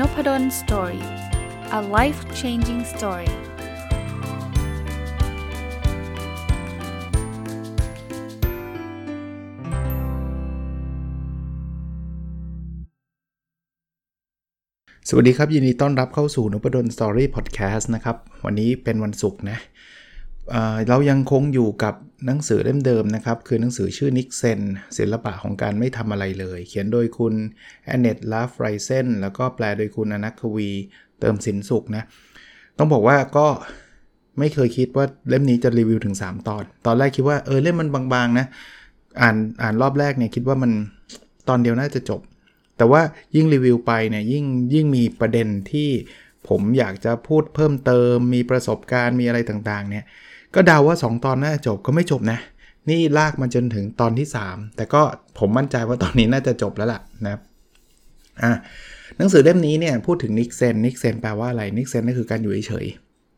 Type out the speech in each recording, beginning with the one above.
Nopadol's Story a life changing story สวัสดีครับ ยินดีต้อนรับเข้าสู่นพดล Story พอดแคสต์นะครับ วันนี้เป็นวันศุกร์นะ เรายังคงอยู่กับหนังสือเล่มเดิมนะครับ คือหนังสือชื่อ niksen ศิลปะของการไม่ทำอะไรเลย เขียนโดยคุณแอนเนตลาฟไรเซนแล้วก็แปลโดยคุณอนักวีเติมสินสุขนะ ต้องบอกว่าก็ไม่เคยคิดว่าเล่มนี้จะรีวิวถึง 3 ตอน ตอนแรกคิดว่าเออเล่มมันบางๆนะ อ่านอ่านรอบแรกเนี่ยคิดว่ามันตอนเดียวน่าจะจบ แต่ว่ายิ่งรีวิวไปเนี่ยยิ่งยิ่งมีประเด็นที่ผมอยากจะพูดเพิ่มเติม มีประสบการณ์มีอะไรต่างๆเนี่ย ก็เดาว่า 2 ตอนน่าจะจบก็ไม่จบนะ นี่ลากมาจนถึงตอนที่ 3 แต่ก็ผมมั่นใจว่าตอนนี้น่าจะจบแล้วล่ะนะครับอะหนังสือเล่มนี้เนี่ยพูดถึง niksen niksen แปลว่าอะไร niksen ก็คือการอยู่เฉย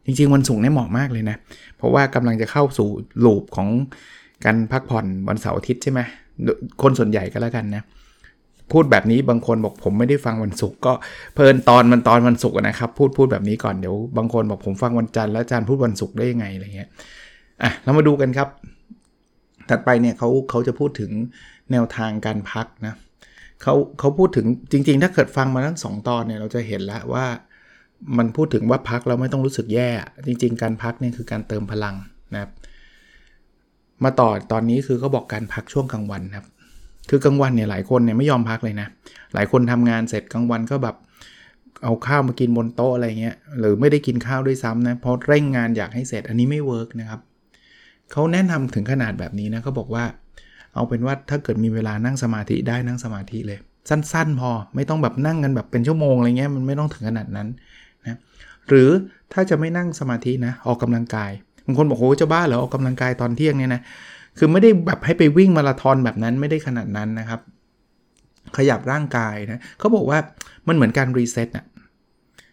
จริงๆ วันศุกร์นี่เหมาะมากเลยนะ เพราะว่ากำลังจะเข้าสู่ loop ของการพักผ่อนวันเสาร์อาทิตย์ใช่ไหมคนส่วนใหญ่ก็แล้วกันนะ พูดแบบนี้บางคนบอกผมไม่ได้ฟังวันศุกร์ก็เพลินตอนมันตอนวันศุกร์นะครับพูดพูดแบบนี้ก่อนเดี๋ยวบางคนบอกผมฟังวันจันทร์แล้วอาจารย์พูดวันศุกร์ได้ยังไงอะไรเงี้ยอะเรามาดูกันครับ ถัดไปเนี่ยเขาเขาจะพูดถึงแนวทางการพักนะเขาเขาพูดถึงจริง ๆ ถ้าเกิดฟังมาทั้งสองตอนเนี่ยเราจะเห็นแล้วว่ามันพูดถึงว่าพักเราไม่ต้องรู้สึกแย่ จริง ๆ การพักเนี่ยคือการเติมพลังนะครับมาต่อตอนนี้คือเขาบอกการพักช่วงกลางวันครับ คือกลางวันเนี่ยหลายคนเนี่ยไม่ยอมพักเลยนะ หลายคนทำงานเสร็จกลางวันก็แบบเอาข้าวมากินบนโต๊ะอะไรเงี้ย หรือไม่ได้กินข้าวด้วยซ้ำนะ เพราะเร่งงานอยากให้เสร็จ อันนี้ไม่เวิร์กนะครับ เขาแนะนำถึงขนาดแบบนี้นะเขาบอกว่า เอาเป็นว่าถ้าเกิดมีเวลานั่งสมาธิได้นั่งสมาธิเลย สั้น ๆ พอ ไม่ต้องแบบนั่งกันแบบเป็นชั่วโมงอะไรเงี้ย มันไม่ต้องถึงขนาดนั้นนะ หรือถ้าจะไม่นั่งสมาธินะ ออกกำลังกาย บางคนบอกโอ้จะบ้าเหรอออกกำลังกายตอนเที่ยงเนี่ยนะ คือไม่ได้แบบให้ไปวิ่งมาราธอนแบบนั้นไม่ได้ขนาดนั้นนะครับ ขยับร่างกายนะเขาบอกว่ามันเหมือนการรีเซ็ตอะ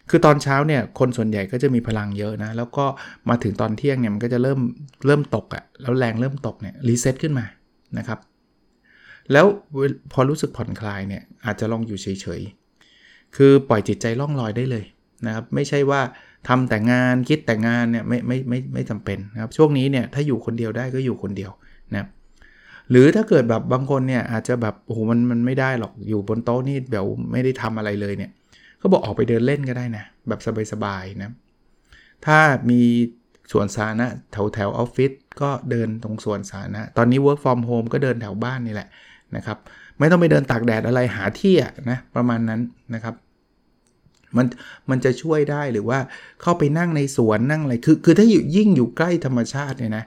คือตอนเช้าเนี่ยคนส่วนใหญ่ก็จะมีพลังเยอะนะ แล้วก็มาถึงตอนเที่ยงเนี่ยมันก็จะเริ่มเริ่มตกอะแล้วแรงเริ่มตกเนี่ยรีเซ็ตขึ้นมานะครับ แล้วพอรู้สึกผ่อนคลายเนี่ยอาจจะลองอยู่เฉยๆ คือปล่อยจิตใจล่องลอยได้เลยนะครับ ไม่ใช่ว่าทำแต่งานคิดแต่งานเนี่ยไม่ไม่ไม่ไม่จำเป็นนะครับ ช่วงนี้เนี่ยถ้าอยู่คนเดียวได้ก็อยู่คนเดียว นะหรือถ้าเกิดแบบบางคนเนี่ยอาจจะแบบโอ้โหมันมันไม่ได้หรอกอยู่บนโต๊ะนี่แบบไม่ได้ทำอะไรเลยเนี่ยก็บอกออกไปเดินเล่นก็ได้นะแบบสบายๆนะถ้ามีสวนสาธารณะแถวแถวออฟฟิศก็เดินตรงสวนสาธารณะตอนนี้ work from home ก็เดินแถวบ้านนี่แหละนะครับไม่ต้องไปเดินตากแดดอะไรหาที่นะประมาณนั้นนะครับมันมันจะช่วยได้หรือว่าเข้าไปนั่งในสวนนั่งอะไรคือคือถ้าอยู่ยิ่งอยู่ใกล้ธรรมชาติเนี่ยนะ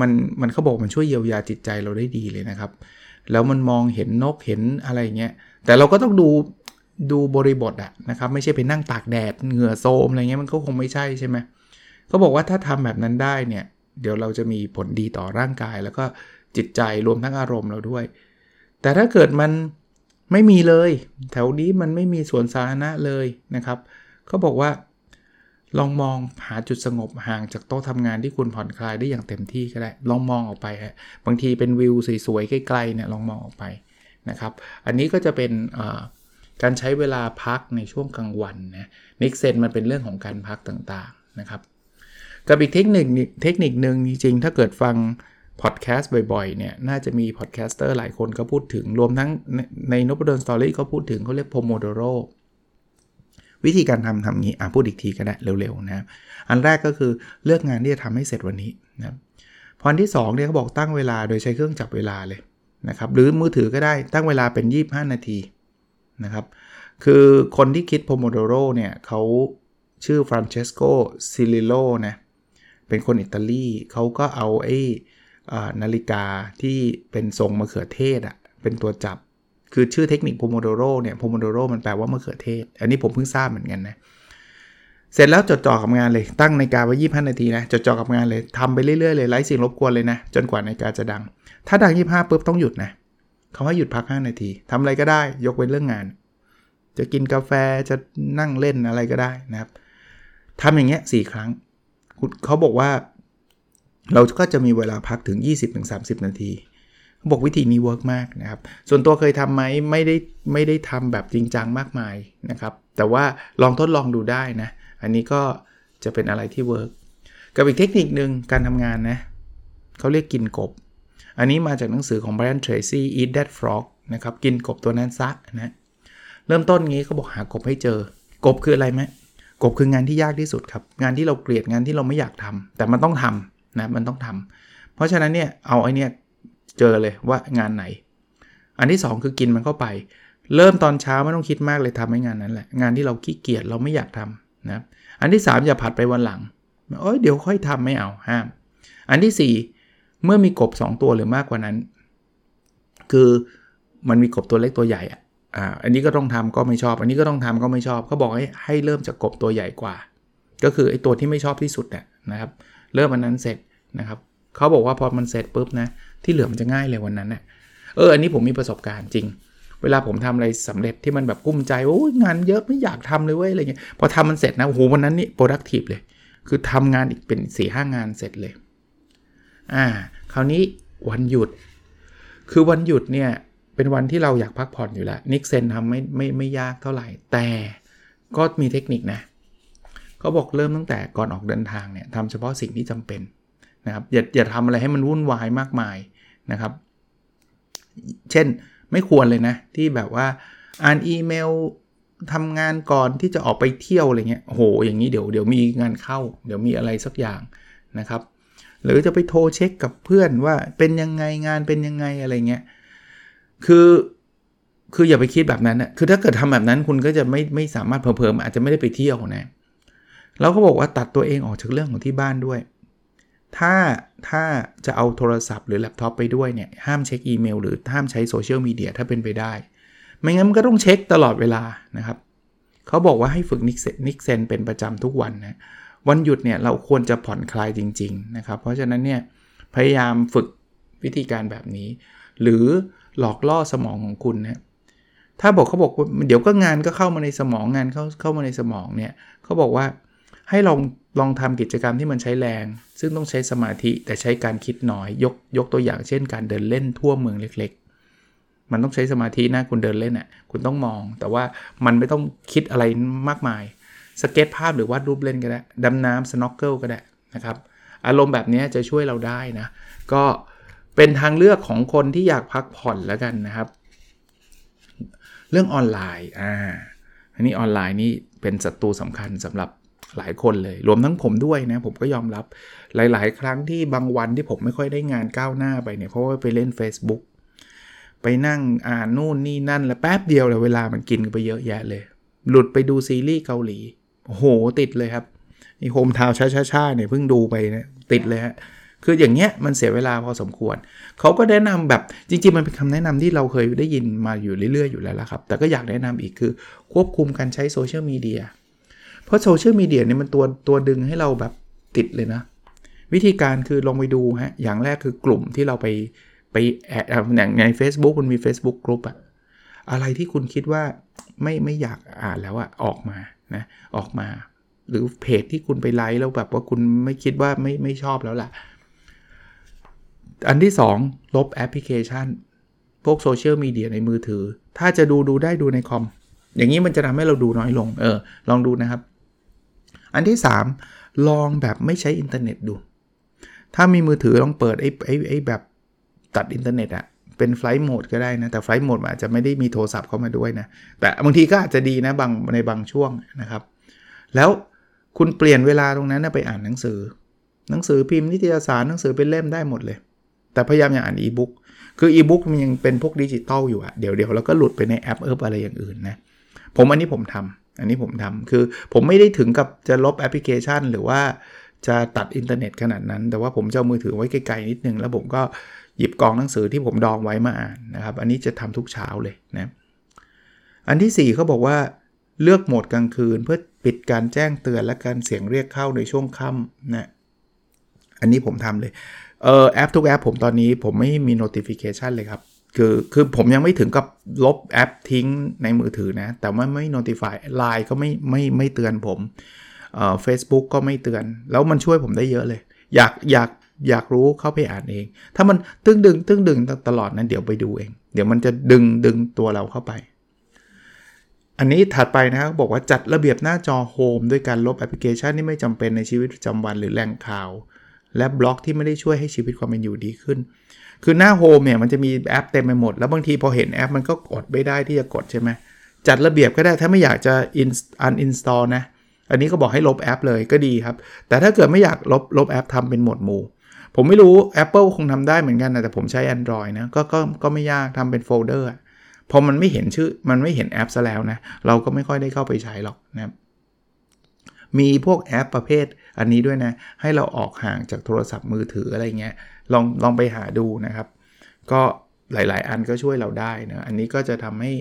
มันมันเขาบอกมันช่วยเยียวยาจิตใจเราได้ดีเลยนะครับ แล้วมันมองเห็นนกเห็นอะไรเงี้ยแต่เราก็ต้องดูดูบริบทอะนะครับไม่ใช่ไปนั่งตากแดดเหงื่อโซมอะไรเงี้ยมันก็คงไม่ใช่ใช่ไหมเขาบอกว่าถ้าทำแบบนั้นได้เนี่ยเดี๋ยวเราจะมีผลดีต่อร่างกาย แล้วก็จิตใจรวมทั้งอารมณ์เราด้วย แต่ถ้าเกิดมันไม่มีเลย แถวนี้มันไม่มีสวนสาธารณะเลยนะครับเขาบอกว่า ลองมองหาจุดสงบห่างจากโต๊ะทำงานที่คุณผ่อนคลายได้อย่างเต็มที่ก็ได้ ลองมองออกไปฮะบางทีเป็นวิวสวยๆใกล้ๆเนี่ยลองมองออกไปนะครับ อันนี้ก็จะเป็นการใช้เวลาพักในช่วงกลางวันนะ niksen มันเป็นเรื่องของการพักต่างๆนะครับ กับอีกเทคนิคเทคนิคหนึ่งจริงๆ ถ้าเกิดฟังพอดแคสต์บ่อยๆเนี่ยน่าจะมี podcaster หลายคนก็พูดถึงรวมทั้งในนพดล Story ก็พูดถึงเขาเรียก Pomodoro วิธีการทำทำงี้อะพูดอีกทีก็ได้เร็วๆนะครับอันแรกก็คือเลือกงานที่จะทำให้เสร็จวันนี้นะครับพอที่2เนี่ยเขาบอกตั้งเวลาโดยใช้เครื่องจับเวลาเลยนะครับหรือมือถือก็ได้ตั้งเวลาเป็น 25 นาทีนะครับคือคนที่คิดโพโมโดโรเนี่ยเขาชื่อฟรานเชสโกซิลิโลนะเป็นคนอิตาลีเขาก็เอาไอ้นาฬิกาที่เป็นทรงมะเขือเทศอะเป็นตัวจับ คือชื่อเทคนิคโพโมโดโรเนี่ยโพโมโดโรมันแปลว่ามะเขือเทศ อันนี้ผมเพิ่งทราบเหมือนกันนะ เสร็จแล้วจดจ่อกับงานเลยตั้งนาฬิกาไว้ยี่ห้านาทีนะจดจ่อกับงานเลยทำไปเรื่อยๆเลยไร้สิ่งรบกวนเลยนะ จนกว่านาฬิกาจะดัง ถ้าดังยี่ห้าปุ๊บต้องหยุดนะเขาให้หยุดพัก 5 นาทีทำอะไรก็ได้ ยกเว้นเรื่องงาน จะกินกาแฟจะนั่งเล่นอะไรก็ได้นะครับทำอย่างเงี้ยสี่ครั้งเขาบอกว่า เราก็จะมีเวลาพักถึง 20-30 นาที บอกวิธีนี้ work มากนะครับ ส่วนตัวเคยทำไหมไม่ได้ไม่ได้ทำแบบจริงจังมากมายนะครับ แต่ว่าลองทดลองดูได้นะ อันนี้ก็จะเป็นอะไรที่เวิร์กกับอีกเทคนิคหนึ่งการทำงานนะเขาเรียกกินกบ อันนี้มาจากหนังสือของ Brian Tracy Eat That Frog นะครับ กินกบตัวนั้นซะนะเริ่มต้นงี้เขาบอกหากบให้เจอ กบคืออะไรไหมกบคืองานที่ยากที่สุดครับ งานที่เราเกลียดงานที่เราไม่อยากทำแต่มันต้องทำนะมันต้องทำเพราะฉะนั้นเนี่ยเอาไอเนี่ย เจอเลยว่างานไหน อันที่ 2 คือกินมันเข้าไป เริ่มตอนเช้าไม่ต้องคิดมากเลยทำให้งานนั้นแหละงานที่เราขี้เกียจเราไม่อยากทำนะอันที่ 3 อย่าผัดไปวันหลังโอ้ยเดี๋ยวค่อยทำไม่เอาห้าม อันที่ 4 เมื่อมีกบ 2 ตัวหรือมากกว่านั้น คือมันมีกบตัวเล็กตัวใหญ่อะอ่าอันนี้ก็ต้องทำก็ไม่ชอบ อันนี้ก็ต้องทำก็ไม่ชอบเขาบอกให้ให้เริ่มจากกบตัวใหญ่กว่า ก็คือไอ้ตัวที่ไม่ชอบที่สุดเนี่ยนะครับ เริ่มอันนั้นเสร็จนะครับ เขาบอกว่าพอมันเสร็จปุ๊บนะที่เหลือมันจะง่ายเลยวันนั้นเนะ่ยเอออันนี้ผมมีประสบการณ์จริง เวลาผมทำอะไรสำเร็จที่มันแบบกุ้มใจโอ้ยงานเยอะไม่อยากทำเลยเว้ยอะไรเงี้ยพอทำมันเสร็จนะโอ้โหวันนั้นนี่ productive เลย คือทำงานอีกเป็น4ี่ห้างานเสร็จเลยอ่าคราวนี้วันหยุด คือวันหยุดเนี่ยเป็นวันที่เราอยากพักผ่อนอยู่แล้วนิกเซนทำไม่ไม่ไม่ยากเท่าไหร่ แต่ก็มีเทคนิคนะเขาบอกเริ่มตั้งแต่ก่อนออกเดินทางเนี่ยทำเฉพาะสิ่งที่จำเป็น นะครับอย่าอย่าทำอะไรให้มันวุ่นวายมากมายนะครับ เช่นไม่ควรเลยนะ ที่แบบว่าอ่านอีเมลทำงานก่อนที่จะออกไปเที่ยวอะไรเงี้ยโหอย่างนี้เดี๋ยวเดี๋ยวมีงานเข้า เดี๋ยวมีอะไรสักอย่างนะครับ หรือจะไปโทรเช็คกับเพื่อนว่าเป็นยังไงงานเป็นยังไงอะไรเงี้ยคือคืออย่าไปคิดแบบนั้นนะคือถ้าเกิดทำแบบนั้นคุณก็จะไม่ไม่สามารถเพิ่มอาจจะไม่ได้ไปเที่ยวนะแล้วเขาบอกว่าตัดตัวเองออกจากเรื่องของที่บ้านด้วย ถ้าถ้าจะเอาโทรศัพท์หรือแล็ปท็อปไปด้วยเนี่ย ห้ามเช็คอีเมลหรือห้ามใช้โซเชียลมีเดียถ้าเป็นไปได้ ไม่งั้นมันก็ต้องเช็คตลอดเวลานะครับเขาบอกว่าให้ฝึก niksen niksen เป็นประจำทุกวันนะวันหยุดเนี่ยเราควรจะผ่อนคลายจริง ๆ นะครับ เพราะฉะนั้นเนี่ยพยายามฝึกวิธีการแบบนี้ หรือหลอกล่อสมองของคุณนะถ้าบอกเขาบอกว่าเดี๋ยวก็งานก็เข้ามาในสมองงานเข้าเข้ามาในสมองเนี่ยเขาบอกว่า ให้ลองลองทำกิจกรรมที่มันใช้แรง ซึ่งต้องใช้สมาธิแต่ใช้การคิดน้อย ยกยกตัวอย่างเช่น การเดินเล่นทั่วเมืองเล็ก ๆ มันต้องใช้สมาธินะคุณเดินเล่นอะคุณต้องมอง แต่ว่ามันไม่ต้องคิดอะไรมากมาย สเก็ตช์ภาพหรือวาดรูปเล่นก็ได้ดำน้ำ snorkel ก็ได้นะครับอารมณ์แบบนี้จะช่วยเราได้นะ ก็เป็นทางเลือกของคนที่อยากพักผ่อนแล้วกันนะครับ เรื่องออนไลน์อ่าอันนี้ออนไลน์นี่เป็นศัตรูสำคัญสำหรับ หลายคนเลย รวมทั้งผมด้วยนะ ผมก็ยอมรับหลาย ๆ ครั้งที่บางวันที่ผมไม่ค่อยได้งานก้าวหน้าไปเนี่ยเพราะว่าไปเล่น Facebook ไปนั่งอ่านนู่นนี่นั่น แล้วแป๊บเดียวเลยเวลามันกินไปเยอะแยะเลย หลุดไปดูซีรีส์เกาหลีโอ้โหติดเลยครับนี่โฮมทาวช้าช้าเนี่ยเพิ่งดูไปนะติดเลยฮะคืออย่างเงี้ยมันเสียเวลาพอสมควร เขาก็แนะนำแบบจริงๆ มันเป็นคำแนะนำที่เราเคยได้ยินมาอยู่เรื่อยๆ อยู่แล้วละครับ แต่ก็อยากแนะนำอีกคือควบคุมการใช้โซเชียลมีเดีย เพราะโซเชียลมีเดียเนี่ยมันตัวตัวดึงให้เราแบบติดเลยนะ วิธีการคือลองไปดูฮะ อย่างแรกคือกลุ่มที่เราไปไปแอดอย่างใน Facebook มันมี Facebook กลุ่มอะอะไรที่คุณคิดว่าไม่ไม่อยากอ่านแล้วอะออกมานะออกมา หรือเพจที่คุณไปไลค์แล้วแบบว่าคุณไม่คิดว่าไม่ไม่ชอบแล้วล่ะ อันที่ 2 ลบแอปพลิเคชัน พวกโซเชียลมีเดียในมือถือ ถ้าจะดูดูได้ดูในคอมอย่างนี้มันจะทำให้เราดูน้อยลง เออ ลองดูนะครับ อันที่ 3 ลองแบบไม่ใช้อินเทอร์เน็ตดู ถ้ามีมือถือลองเปิดไอ้ไอ้ไอ้แบบตัดอินเทอร์เน็ตอะเป็น flight mode ก็ได้นะ แต่ flight mode อาจจะไม่ได้มีโทรศัพท์เข้ามาด้วยนะ แต่บางทีก็อาจจะดีนะบางในบางช่วงนะครับ แล้วคุณเปลี่ยนเวลาตรงนั้นไปอ่านหนังสือ หนังสือพิมพ์นิตยสารหนังสือเป็นเล่มได้หมดเลย แต่พยายามอย่าอ่านอีบุ๊กคืออีบุ๊กมันยังเป็นพวกดิจิตอลอยู่อะเดี๋ยวเดี๋ยวเราก็หลุดไปในแอปเอิบอะไรอย่างอื่นนะผมอันนี้ผมทำ อันนี้ผมทำคือผมไม่ได้ถึงกับจะลบแอปพลิเคชัน หรือว่าจะตัดอินเทอร์เน็ตขนาดนั้น แต่ว่าผมจะเอามือถือไว้ไกลๆนิดนึง แล้วผมก็หยิบกองหนังสือที่ผมดองไว้มาอ่านนะครับ อันนี้จะทำทุกเช้าเลยนะอันที่4เขาบอกว่าเลือกโหมดกลางคืนเพื่อปิดการแจ้งเตือนและการเสียงเรียกเข้าในช่วงค่ำนะอันนี้ผมทำเลยเออแอปทุกแอปผมตอนนี้ผมไม่มี notification เลยครับ คือคือผมยังไม่ถึงกับลบแอปทิ้งในมือถือนะ แต่ว่าไม่ notify ไลน์ก็ไม่ไม่ไม่เตือนผมเอ่อ Facebook ก็ไม่เตือน แล้วมันช่วยผมได้เยอะเลย อยากอยากอยากรู้เข้าไปอ่านเอง ถ้ามันตึงดึงตึงดึงตลอดนั้นเดี๋ยวไปดูเอง เดี๋ยวมันจะดึงดึงตัวเราเข้าไป อันนี้ถัดไปนะครับบอกว่าจัดระเบียบหน้าจอ home ด้วยการลบแอปพลิเคชันที่ไม่จำเป็นในชีวิตประจำวันหรือแหล่งข่าว และบล็อกที่ไม่ได้ช่วยให้ชีวิตความเป็นอยู่ดีขึ้น คือหน้า home เนี่ยมันจะมีแอปเต็มไปหมด แล้วบางทีพอเห็นแอปมันก็อดไม่ได้ที่จะกดใช่ไหมจัดระเบียบก็ได้ถ้าไม่อยากจะ uninstall นะ อันนี้ก็บอกให้ลบแอปเลยก็ดีครับ แต่ถ้าเกิดไม่อยากลบลบแอปทำเป็นหมวดหมู่ ผมไม่รู้ Apple คงทำได้เหมือนกันนะแต่ผมใช้ Android นะก็ก็ก็ไม่ยากทำเป็นโฟลเดอร์พอมันไม่เห็นชื่อมันไม่เห็นแอปซะแล้วนะเราก็ไม่ค่อยได้เข้าไปใช้หรอกนะครับ มีพวกแอปประเภทอันนี้ด้วยนะ ให้เราออกห่างจากโทรศัพท์มือถืออะไรเงี้ยลองลองไปหาดูนะครับ ก็หลายๆ อันก็ช่วยเราได้นะอันนี้ก็จะทำให้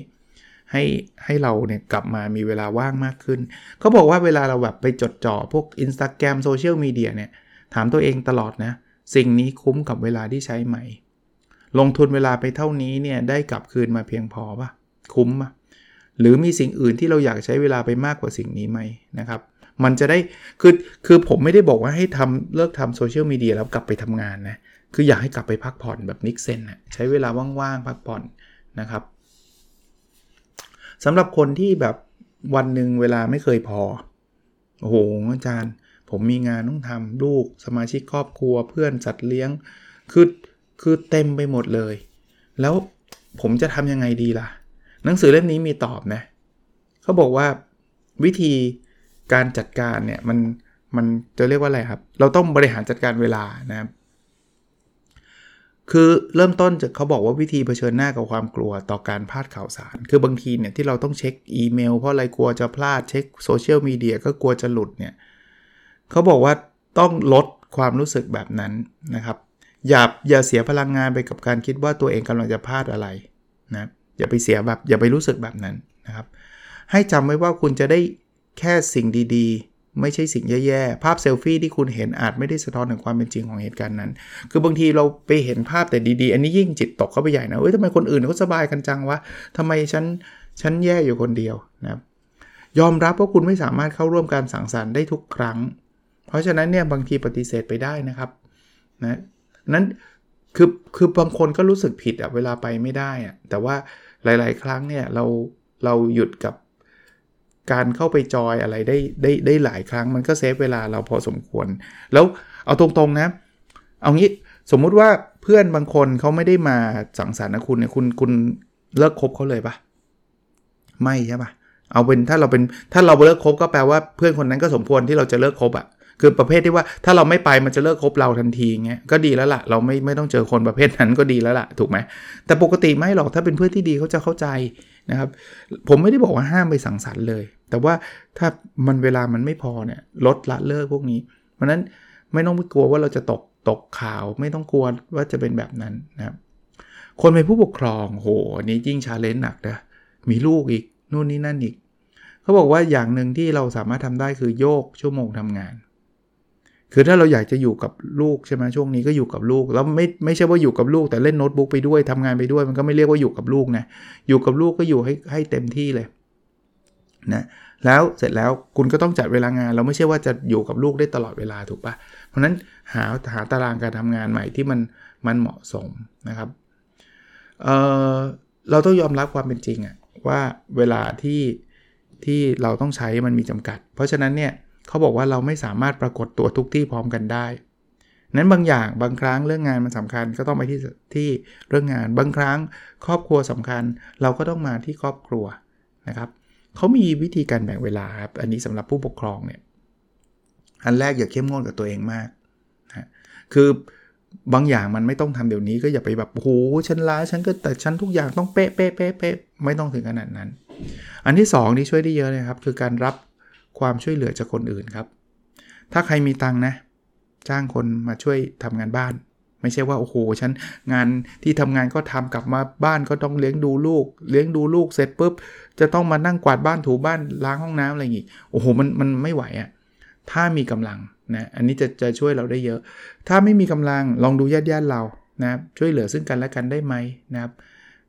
ให้ให้เราเนี่ยกลับมามีเวลาว่างมากขึ้น เขาบอกว่าเวลาเราแบบไปจดจ่อพวก Instagram โซเชียลมีเดียเนี่ยถามตัวเองตลอดนะ สิ่งนี้คุ้มกับเวลาที่ใช้ไหม ลงทุนเวลาไปเท่านี้เนี่ยได้กลับคืนมาเพียงพอปะคุ้มปะหรือมีสิ่งอื่นที่เราอยากใช้เวลาไปมากกว่าสิ่งนี้ไหมนะครับ มันจะได้คือคือผมไม่ได้บอกว่าให้ทำเลิกทำโซเชียลมีเดียแล้วกลับไปทำงานนะ คืออยากให้กลับไปพักผ่อนแบบนิกเซนนะใช้เวลาว่างๆ พักผ่อนนะครับสำหรับคนที่แบบวันหนึ่งเวลาไม่เคยพอ โอ้โหอาจารย์ ผมมีงานต้องทำลูกสมาชิกครอบครัวเพื่อนสัตว์เลี้ยง คือคือเต็มไปหมดเลย แล้วผมจะทำยังไงดีล่ะ หนังสือเล่มนี้มีตอบนะเขาบอกว่าวิธี การจัดการเนี่ยมันมันจะเรียกว่าอะไรครับ เราต้องบริหารจัดการเวลานะครับ คือเริ่มต้นจากเขาบอกว่าวิธีเผชิญหน้ากับความกลัวต่อการพลาดข่าวสาร คือบางทีเนี่ยที่เราต้องเช็คอีเมล เพราะอะไรกลัวจะพลาดเช็คโซเชียลมีเดียก็กลัวจะหลุดเนี่ยเขาบอกว่าต้องลดความรู้สึกแบบนั้นนะครับ อย่าอย่าเสียพลังงานไปกับการคิดว่าตัวเองกำลังจะพลาดอะไรนะอย่าไปเสียแบบอย่าไปรู้สึกแบบนั้นนะครับ ให้จำไว้ว่าคุณจะได้ แค่สิ่งดีๆ ไม่ใช่สิ่งแย่ๆ ภาพเซลฟี่ที่คุณเห็นอาจไม่ได้สะท้อนถึงความเป็นจริงของเหตุการณ์นั้น คือบางทีเราไปเห็นภาพแต่ดีๆ อันนี้ยิ่งจิตตกเข้าไปใหญ่นะเอ้ยทำไมคนอื่นเขาสบายกันจังวะทำไมฉันฉันแย่อยู่คนเดียวนะครับยอมรับว่าคุณไม่สามารถเข้าร่วมการสังสรรค์ได้ทุกครั้ง เพราะฉะนั้นเนี่ยบางทีปฏิเสธไปได้นะครับนะนั้นคือคือบางคนก็รู้สึกผิดอะเวลาไปไม่ได้อะแต่ว่าหลาย ๆ ครั้งเนี่ยเราเราหยุดกับ การเข้าไปจอยอะไรได้ได้ได้หลายครั้งมันก็ save เวลาเราพอสมควร แล้วเอาตรงๆนะ เอางี้สมมุติว่าเพื่อนบางคนเขาไม่ได้มาสังสรรค์นะคุณเนี่ยคุณคุณเลิกคบเขาเลยปะไม่ใช่ปะเอาเป็นถ้าเราเป็นถ้าเราเลิกคบก็แปลว่าเพื่อนคนนั้นก็สมควรที่เราจะเลิกคบอะ่ะ คือประเภทที่ว่าถ้าเราไม่ไปมันจะเลิกคบเราทันทีเงี้ยก็ดีแล้วละ่ะ เราไม่ไม่ต้องเจอคนประเภทนั้นก็ดีแล้วละ่ะ ถูกไหมแต่ปกติไม่หรอกถ้าเป็นเพื่อนที่ดีเขาจะเข้าใจนะครับ ผมไม่ได้บอกว่าห้ามไปสังสรรค์เลย แต่ว่าถ้ามันเวลามันไม่พอเนี่ยลดละเลิกพวกนี้ เพราะนั้นไม่ต้องกลัวว่าเราจะตกตกข่าวไม่ต้องกลัวว่าจะเป็นแบบนั้นนะครับคนเป็นผู้ปกครองโหอันนี้ยิ่งชาเลนจ์หนักนะมีลูกอีกนู่นนี่นั่นอีก เขาบอกว่าอย่างหนึ่งที่เราสามารถทำได้คือโยกชั่วโมงทำงาน คือถ้าเราอยากจะอยู่กับลูกใช่ไหมช่วงนี้ก็อยู่กับลูก แล้วไม่ไม่ใช่ว่าอยู่กับลูกแต่เล่นโน้ตบุ๊กไปด้วยทำงานไปด้วย มันก็ไม่เรียกว่าอยู่กับลูกนะอยู่กับลูกก็อยู่ให้ให้เต็มที่เลยนะแล้วเสร็จแล้วคุณก็ต้องจัดเวลางาน เราไม่ใช่ว่าจะอยู่กับลูกได้ตลอดเวลาถูกปะเพราะนั้นหาหาตารางการทำงานใหม่ที่มันมันเหมาะสมนะครับเออเราต้องยอมรับความเป็นจริงอะว่าเวลาที่ที่เราต้องใช้มันมีจำกัด เพราะฉะนั้นเนี่ย เขาบอกว่าเราไม่สามารถปรากฏตัวทุกที่พร้อมกันได้ นั้นบางอย่างบางครั้งเรื่องงานมันสำคัญก็ต้องไปที่ที่เรื่องงาน บางครั้งครอบครัวสำคัญ เราก็ต้องมาที่ครอบครัวนะครับเขามีวิธีการแบ่งเวลาครับอันนี้สำหรับผู้ปกครองเนี่ยอันแรกอย่าเข้มงวดกับตัวเองมากนะคือบางอย่างมันไม่ต้องทำเดี๋ยวนี้ก็อย่าไปแบบโอ้โหฉันล้าฉันก็แต่ฉันทุกอย่างต้องเป๊ะเป๊ะเป๊ะเป๊ะไม่ต้องถึงขนาดนั้น อันที่2ที่ช่วยได้เยอะเลยครับ คือการรับ ความช่วยเหลือจากคนอื่นครับ ถ้าใครมีตังนะ จ้างคนมาช่วยทำงานบ้าน ไม่ใช่ว่าโอ้โหฉันงานที่ทำงานก็ทำกลับมาบ้านก็ต้องเลี้ยงดูลูก เลี้ยงดูลูกเสร็จปุ๊บ จะต้องมานั่งกวาดบ้านถูบ้านล้างห้องน้ำอะไรอย่างงี้โอ้โหมันมันไม่ไหวอะ่ะถ้ามีกำลังนะอันนี้จะจะช่วยเราได้เยอะ ถ้าไม่มีกำลังลองดูญาติญาติเรานะช่วยเหลือซึ่งกันและกันได้ไหมนะครับ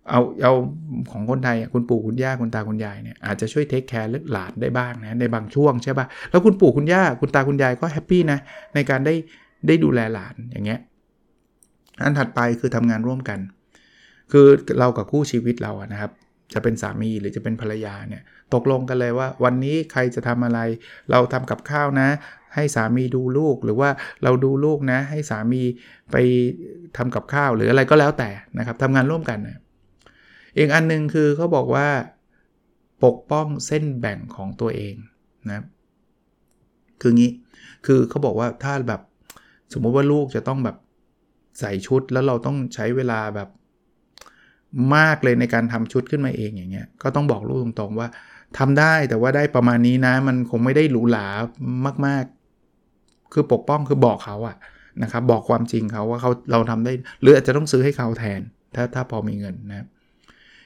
เอาเอาของคนไทยคุณปู่คุณย่าคุณตาคุณยายเนี่ยอาจจะช่วยเทคแคร์หลานได้บ้างนะในบางช่วงใช่ปะ่ะแล้วคุณปู่คุณย่าคุณตาคุณยายก็แฮปปี้นะในการได้ได้ดูแลหลานอย่างเงี้ยอันถัดไปคือทำงานร่วมกัน คือเรากับคู่ชีวิตเราอะนะครับจะเป็นสามีหรือจะเป็นภรรยาเนี่ยตกลงกันเลยว่า วันนี้ใครจะทำอะไร เราทำกับข้าวนะ ให้สามีดูลูกหรือว่าเราดูลูกนะ ให้สามีไปทำกับข้าวหรืออะไรก็แล้วแต่นะครับทำงานร่วมกันนะ อีกอันหนึงคือเขาบอกว่าปกป้องเส้นแบ่งของตัวเองนะคืองี้คือเขาบอกว่าถ้าแบบสมมติว่าลูกจะต้องแบบใส่ชุดแล้วเราต้องใช้เวลาแบบมากเลยในการทำชุดขึ้นมาเองอย่างเงี้ยก็ต้องบอกลูกตรงๆว่าทำได้แต่ว่าได้ประมาณนี้นะ มันคงไม่ได้หรูหรามาก ๆ คือปกป้องคือบอกเขาอะนะครับบอกความจริงเขาว่าเขาเราทำได้ หรืออาจจะต้องซื้อให้เขาแทน ถ้าถ้าพอมีเงินนะครับ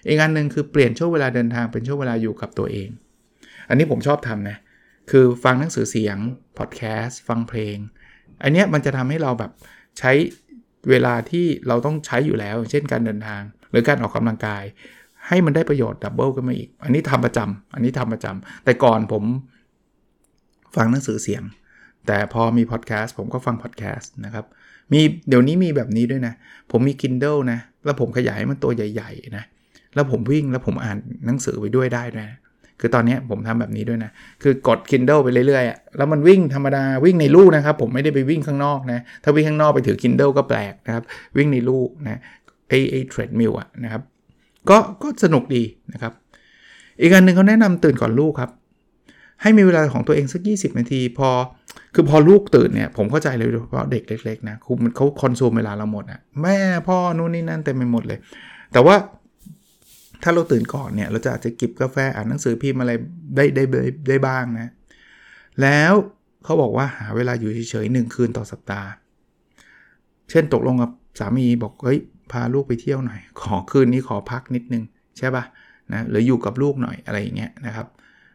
อีกอันหนึ่งคือเปลี่ยนช่วงเวลาเดินทางเป็นช่วงเวลาอยู่กับตัวเอง อันนี้ผมชอบทำนะคือฟังหนังสือเสียงพอดแคสต์ฟังเพลง อันเนี้ยมันจะทำให้เราแบบใช้เวลาที่เราต้องใช้อยู่แล้ว เช่นการเดินทาง หรือการออกกำลังกาย ให้มันได้ประโยชน์ดับเบิลขึ้นมาอีก อันนี้ทำประจำอันนี้ทำประจำแต่ก่อนผมฟังหนังสือเสียง แต่พอมีพอดแคสต์ผมก็ฟังพอดแคสต์นะครับมีเดี๋ยวนี้มีแบบนี้ด้วยนะ ผมมี Kindle นะ แล้วผมขยายมันตัวใหญ่ ๆ นะ แล้วผมวิ่งแล้วผมอ่านหนังสือไปด้วยได้นะคือตอนนี้ผมทำแบบนี้ด้วยนะ คือกด Kindle ไปเรื่อยๆ แล้วมันวิ่งธรรมดาวิ่งในลู่นะครับ ผมไม่ได้ไปวิ่งข้างนอกนะ ถ้าวิ่งข้างนอกไปถือ Kindle ก็แปลกนะครับ วิ่งในลู่นะไอ้ไอ้ treadmill อะนะครับ ก็ก็สนุกดีนะครับ อีกอันหนึ่งเขาแนะนำตื่นก่อนลูกครับ ให้มีเวลาของตัวเองสัก 20 นาที พอคือพอลูกตื่นเนี่ยผมเข้าใจเลยเพราะเด็กเล็กๆนะคือเขาคอนซูมเวลาเราหมดอะแม่พ่อนู่นนี่นั่นเต็มไปหมดเลย แต่ว่า ถ้าเราตื่นก่อนเนี่ยเราจะอาจจะกิบกาแฟอ่านหนังสือพิมพ์อะไรได้ได้ได้ได้บ้างนะ แล้วเขาบอกว่าหาเวลาอยู่เฉยๆหนึ่งคืนต่อสัปดาห์ เช่นตกลงกับสามีบอกเฮ้ยพาลูกไปเที่ยวหน่อย ขอคืนนี้ขอพักนิดนึงใช่ปะ่ะนะหรืออยู่กับลูกหน่อยอะไรอย่างเงี้ยนะครับ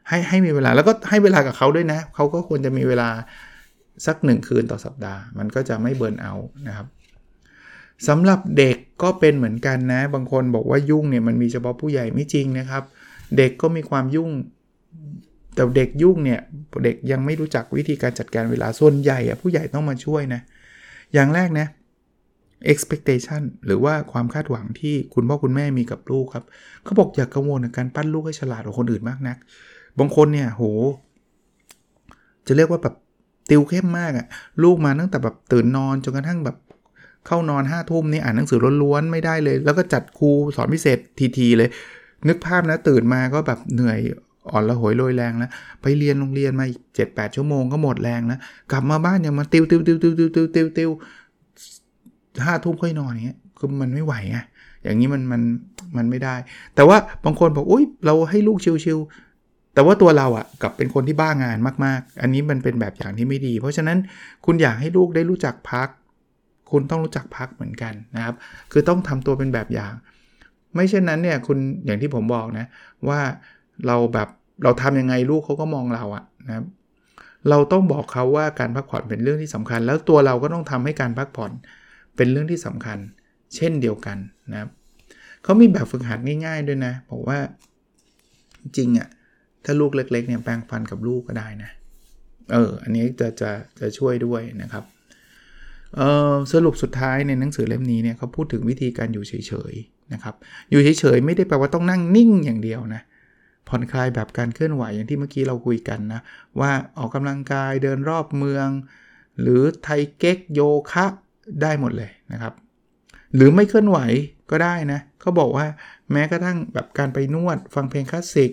ให้ให้มีเวลาแล้วก็ให้เวลากับเขาด้วยนะเขาก็ควรจะมีเวลาสักหนึ่งคืนต่อสัปดาห์ มันก็จะไม่เบิร์นเอานะครับ สำหรับเด็กก็เป็นเหมือนกันนะ บางคนบอกว่ายุ่งเนี่ยมันมีเฉพาะผู้ใหญ่ไม่จริงนะครับ เด็กก็มีความยุ่ง แต่เด็กยุ่งเนี่ยเด็กยังไม่รู้จักวิธีการจัดการเวลาส่วนใหญ่อะผู้ใหญ่ต้องมาช่วยนะ อย่างแรกนะ expectation หรือว่าความคาดหวังที่คุณพ่อคุณแม่มีกับลูกครับเขาบอกอย่ากกังวลในการปั้นลูกให้ฉลาดกว่าคนอื่นมากนัก บางคนเนี่ยโห จะเรียกว่าแบบติวเข้มมากอะลูกมาตั้งแต่แบบตื่นนอนจนกระทั่งแบบ เข้านอนห้าทุ่มนี่อ่านหนังสือล้วนๆไม่ได้เลย แล้วก็จัดครูสอนพิเศษทีๆเลย นึกภาพนะตื่นมาก็แบบเหนื่อยอ่อนละหวยโรยแรงแล้วไปเรียนโรงเรียนมาเจ็ดแปดชั่วโมงก็หมดแรงแล้วกลับมาบ้านยังมาติวติวติวติวติวติวติวติวห้าทุ่มค่อยนอนอย่างเงี้ยคือมันไม่ไหวไงอย่างนี้มันมันมันไม่ได้ แต่ว่าบางคนบอกอุ้ยเราให้ลูกชิวๆแต่ว่าตัวเราอะ่ะกับเป็นคนที่บ้างานมาก ๆ อันนี้มันเป็นแบบอย่างที่ไม่ดี เพราะฉะนั้นคุณอยากให้ลูกได้รู้จักพัก คุณต้องรู้จักพักเหมือนกันนะครับ คือต้องทำตัวเป็นแบบอย่าง ไม่เช่นนั้นเนี่ยคุณอย่างที่ผมบอกนะว่าเราแบบเราทำยังไงลูกเขาก็มองเราอะนะครับเราต้องบอกเขาว่าการพักผ่อนเป็นเรื่องที่สำคัญ แล้วตัวเราก็ต้องทำให้การพักผ่อนเป็นเรื่องที่สำคัญ เช่นเดียวกันนะครับเขามีแบบฝึกหัดง่ายๆด้วยนะบอกว่าจริงอะถ้าลูกเล็กๆเนี่ยแปรงฟันกับลูกก็ได้นะ เออ อันนี้จะจะจะช่วยด้วยนะครับ สรุปสุดท้ายในหนังสือเล่มนี้เนี่ยเขาพูดถึงวิธีการอยู่เฉยๆนะครับ อยู่เฉยๆไม่ได้แปลว่าต้องนั่งนิ่งอย่างเดียวนะผ่อนคลายแบบการเคลื่อนไหวอย่างที่เมื่อกี้เราคุยกันนะ ว่าออกกำลังกายเดินรอบเมือง หรือไทเก๊กโยคะได้หมดเลยนะครับ หรือไม่เคลื่อนไหวก็ได้นะเขาบอกว่าแม้กระทั่งแบบการไปนวด ฟังเพลงคลาสสิก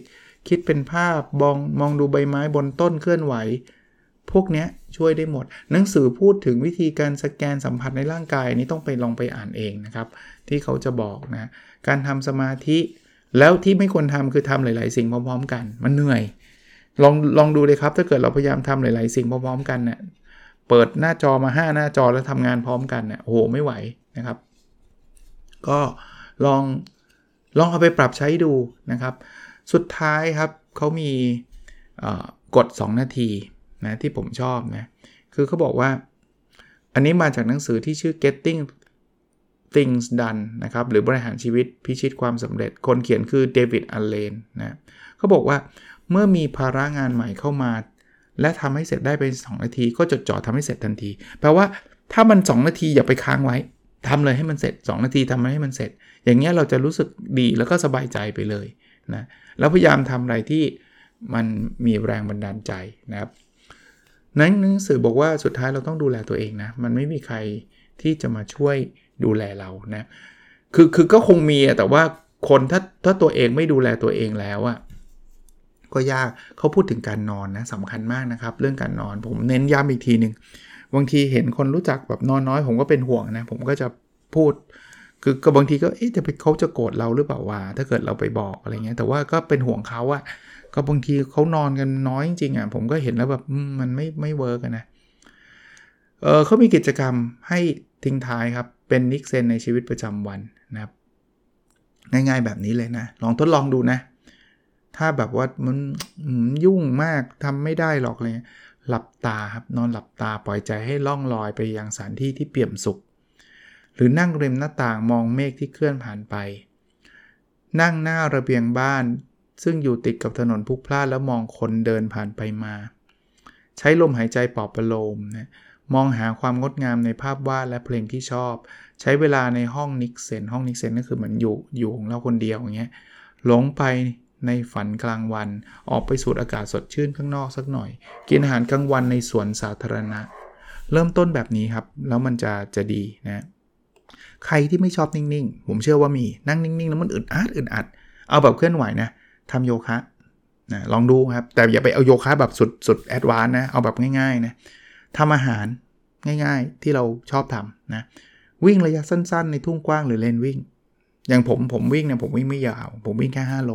คิดเป็นภาพบองมองดูใบไม้บนต้นเคลื่อนไหว พวกนี้ช่วยได้หมด หนังสือพูดถึงวิธีการสแกนสัมผัสในร่างกายนี้ต้องไปลองไปอ่านเองนะครับ ที่เขาจะบอกนะการทำสมาธิ แล้วที่ไม่ควรทำคือทำหลาย ๆ สิ่งพร้อม ๆ กัน มันเหนื่อย ลองลองดูเลยครับ ถ้าเกิดเราพยายามทำหลาย ๆ สิ่งพร้อม ๆ กันเนะี่ยเปิดหน้าจอมา 5 หน้าจอแล้วทำงานพร้อมกันเนะี่ยโอ้โหไม่ไหวนะครับ ก็ลองลองเอาไปปรับใช้ดูนะครับ สุดท้ายครับเขามีกฎ 2 นาที นะที่ผมชอบนะคือเขาบอกว่า อันนี้มาจากหนังสือที่ชื่อ getting things done นะครับหรือบริหารชีวิตพิชิตความสำเร็จ คนเขียนคือเดวิดอัลเลนนะเขาบอกว่าเมื่อมีภาระงานใหม่เข้ามา และทำให้เสร็จได้เป็น2นาที ก็จดจ่อทำให้เสร็จทันที แปลว่าถ้ามัน 2 นาทีอย่าไปค้างไว้ทำเลยให้มันเสร็จ 2 นาทีทำให้มันเสร็จ อย่างเงี้ยเราจะรู้สึกดีแล้วก็สบายใจไปเลยนะแล้วพยายามทำอะไรที่มันมีแรงบันดาลใจนะครับ นั้นหนังสือบอกว่าสุดท้ายเราต้องดูแลตัวเองนะ มันไม่มีใครที่จะมาช่วยดูแลเรานะ คือคือก็คงมีแต่ว่าคนถ้าถ้าตัวเองไม่ดูแลตัวเองแล้วอะก็ยากเขาพูดถึงการนอนนะสำคัญมากนะครับ เรื่องการนอนผมเน้นย้ำอีกทีหนึ่งบางทีเห็นคนรู้จักแบบนอนน้อย ผมก็เป็นห่วงนะ ผมก็จะพูด คือก็บางทีก็เอ๊ะจะไปเขาจะโกรธเราหรือเปล่าว่าถ้าเกิดเราไปบอกอะไรเงี้ยแต่ว่าก็เป็นห่วงเขาอะ ก็บางทีเขานอนกันน้อยจริงๆอะผมก็เห็นแล้วแบบมันไม่ไม่ work นะเออเขามีกิจกรรมให้ทิ้งท้ายครับ เป็นนิกเซนในชีวิตประจำวันนะครับ ง่ายๆแบบนี้เลยนะ ลองทดลองดูนะ ถ้าแบบว่ามันยุ่งมากทำไม่ได้หรอกเลยหลับตาครับนอนหลับตาปล่อยใจให้ล่องลอยไปยังสถานที่ที่เปี่ยมสุข หรือนั่งริมหน้าต่างมองเมฆที่เคลื่อนผ่านไป นั่งหน้าระเบียงบ้าน ซึ่งอยู่ติดกับถนนพุกพล่านแล้วมองคนเดินผ่านไปมา ใช้ลมหายใจปลอบประโลมนะมองหาความงดงามในภาพวาดและเพลงที่ชอบ ใช้เวลาในห้องนิกเซนห้องนิกเซนก็คือเหมือนอยู่อยู่ของเราคนเดียวอย่างเงี้ยหลงไปในฝันกลางวัน ออกไปสูดอากาศสดชื่นข้างนอกสักหน่อย กินอาหารกลางวันในสวนสาธารณะ เริ่มต้นแบบนี้ครับ แล้วมันจะจะดีนะใครที่ไม่ชอบนิ่งๆ ผมเชื่อว่ามีนั่งนิ่งๆ แล้วมันอึดอัดอึดอัด เอาแบบเคลื่อนไหวนะ ทำโยคะนะลองดูครับ แต่อย่าไปเอาโยคะแบบสุดสุดแอดวานนะ เอาแบบง่ายๆนะทำอาหารง่ายๆที่เราชอบทำนะ วิ่งระยะสั้นๆ ในทุ่งกว้างหรือเลนวิ่ง อย่างผมผมวิ่งเนี่ยผมวิ่งไม่ยาว ผมวิ่งแค่ 5 โล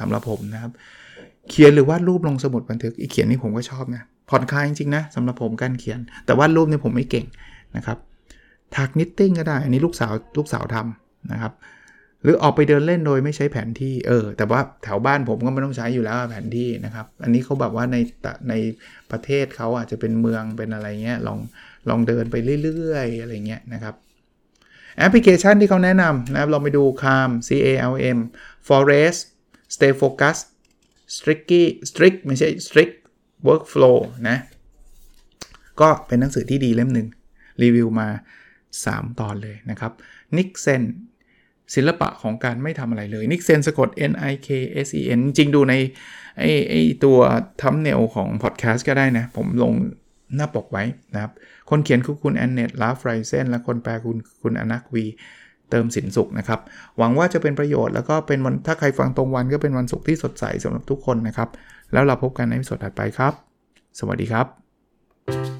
สำหรับผมนะครับ เขียนหรือวาดรูปลงสมุดบันทึกอีเขียนนี่ผมก็ชอบนะผ่อนคลายจริงๆนะสำหรับผมการเขียน แต่วาดรูปเนี่ยผมไม่เก่งนะครับถัก knitting ก็ได้ อันนี้ลูกสาวลูกสาวทำนะครับ หรือออกไปเดินเล่นโดยไม่ใช้แผนที่เออ แต่ว่าแถวบ้านผมก็ไม่ต้องใช้อยู่แล้วแผนที่นะครับ อันนี้เขาแบบว่าในในประเทศเขาอาจจะเป็นเมืองเป็นอะไรเงี้ยลองลองเดินไปเรื่อยๆอะไรเงี้ยนะครับแอปพลิเคชันที่เขาแนะนำนะครับเราไปดู Calm C A L M Forest Stay Focus Stricky Strict ไม่ใช่ Strict Workflow นะ ก็เป็นหนังสือที่ดีเล่มหนึ่งรีวิวมา 3 ตอนเลยนะครับนิกเซน ศิลปะของการไม่ทำอะไรเลยนิกเซนสะกด N I K S E N จริงดูในไอ้ไอ้ตัว thumbnail ของพอดแคสต์ก็ได้นะ ผมลงหน้าปกไว้นะครับ คนเขียนคือคุณแอนเนตลาฟไรเซนและคนแปลคุณคุณอนักวีเติมสินสุขนะครับ หวังว่าจะเป็นประโยชน์แล้วก็เป็นวันถ้าใครฟังตรงวันก็เป็นวันศุกร์ที่สดใสสำหรับทุกคนนะครับ แล้วเราพบกันในสดถัดไปครับ สวัสดีครับ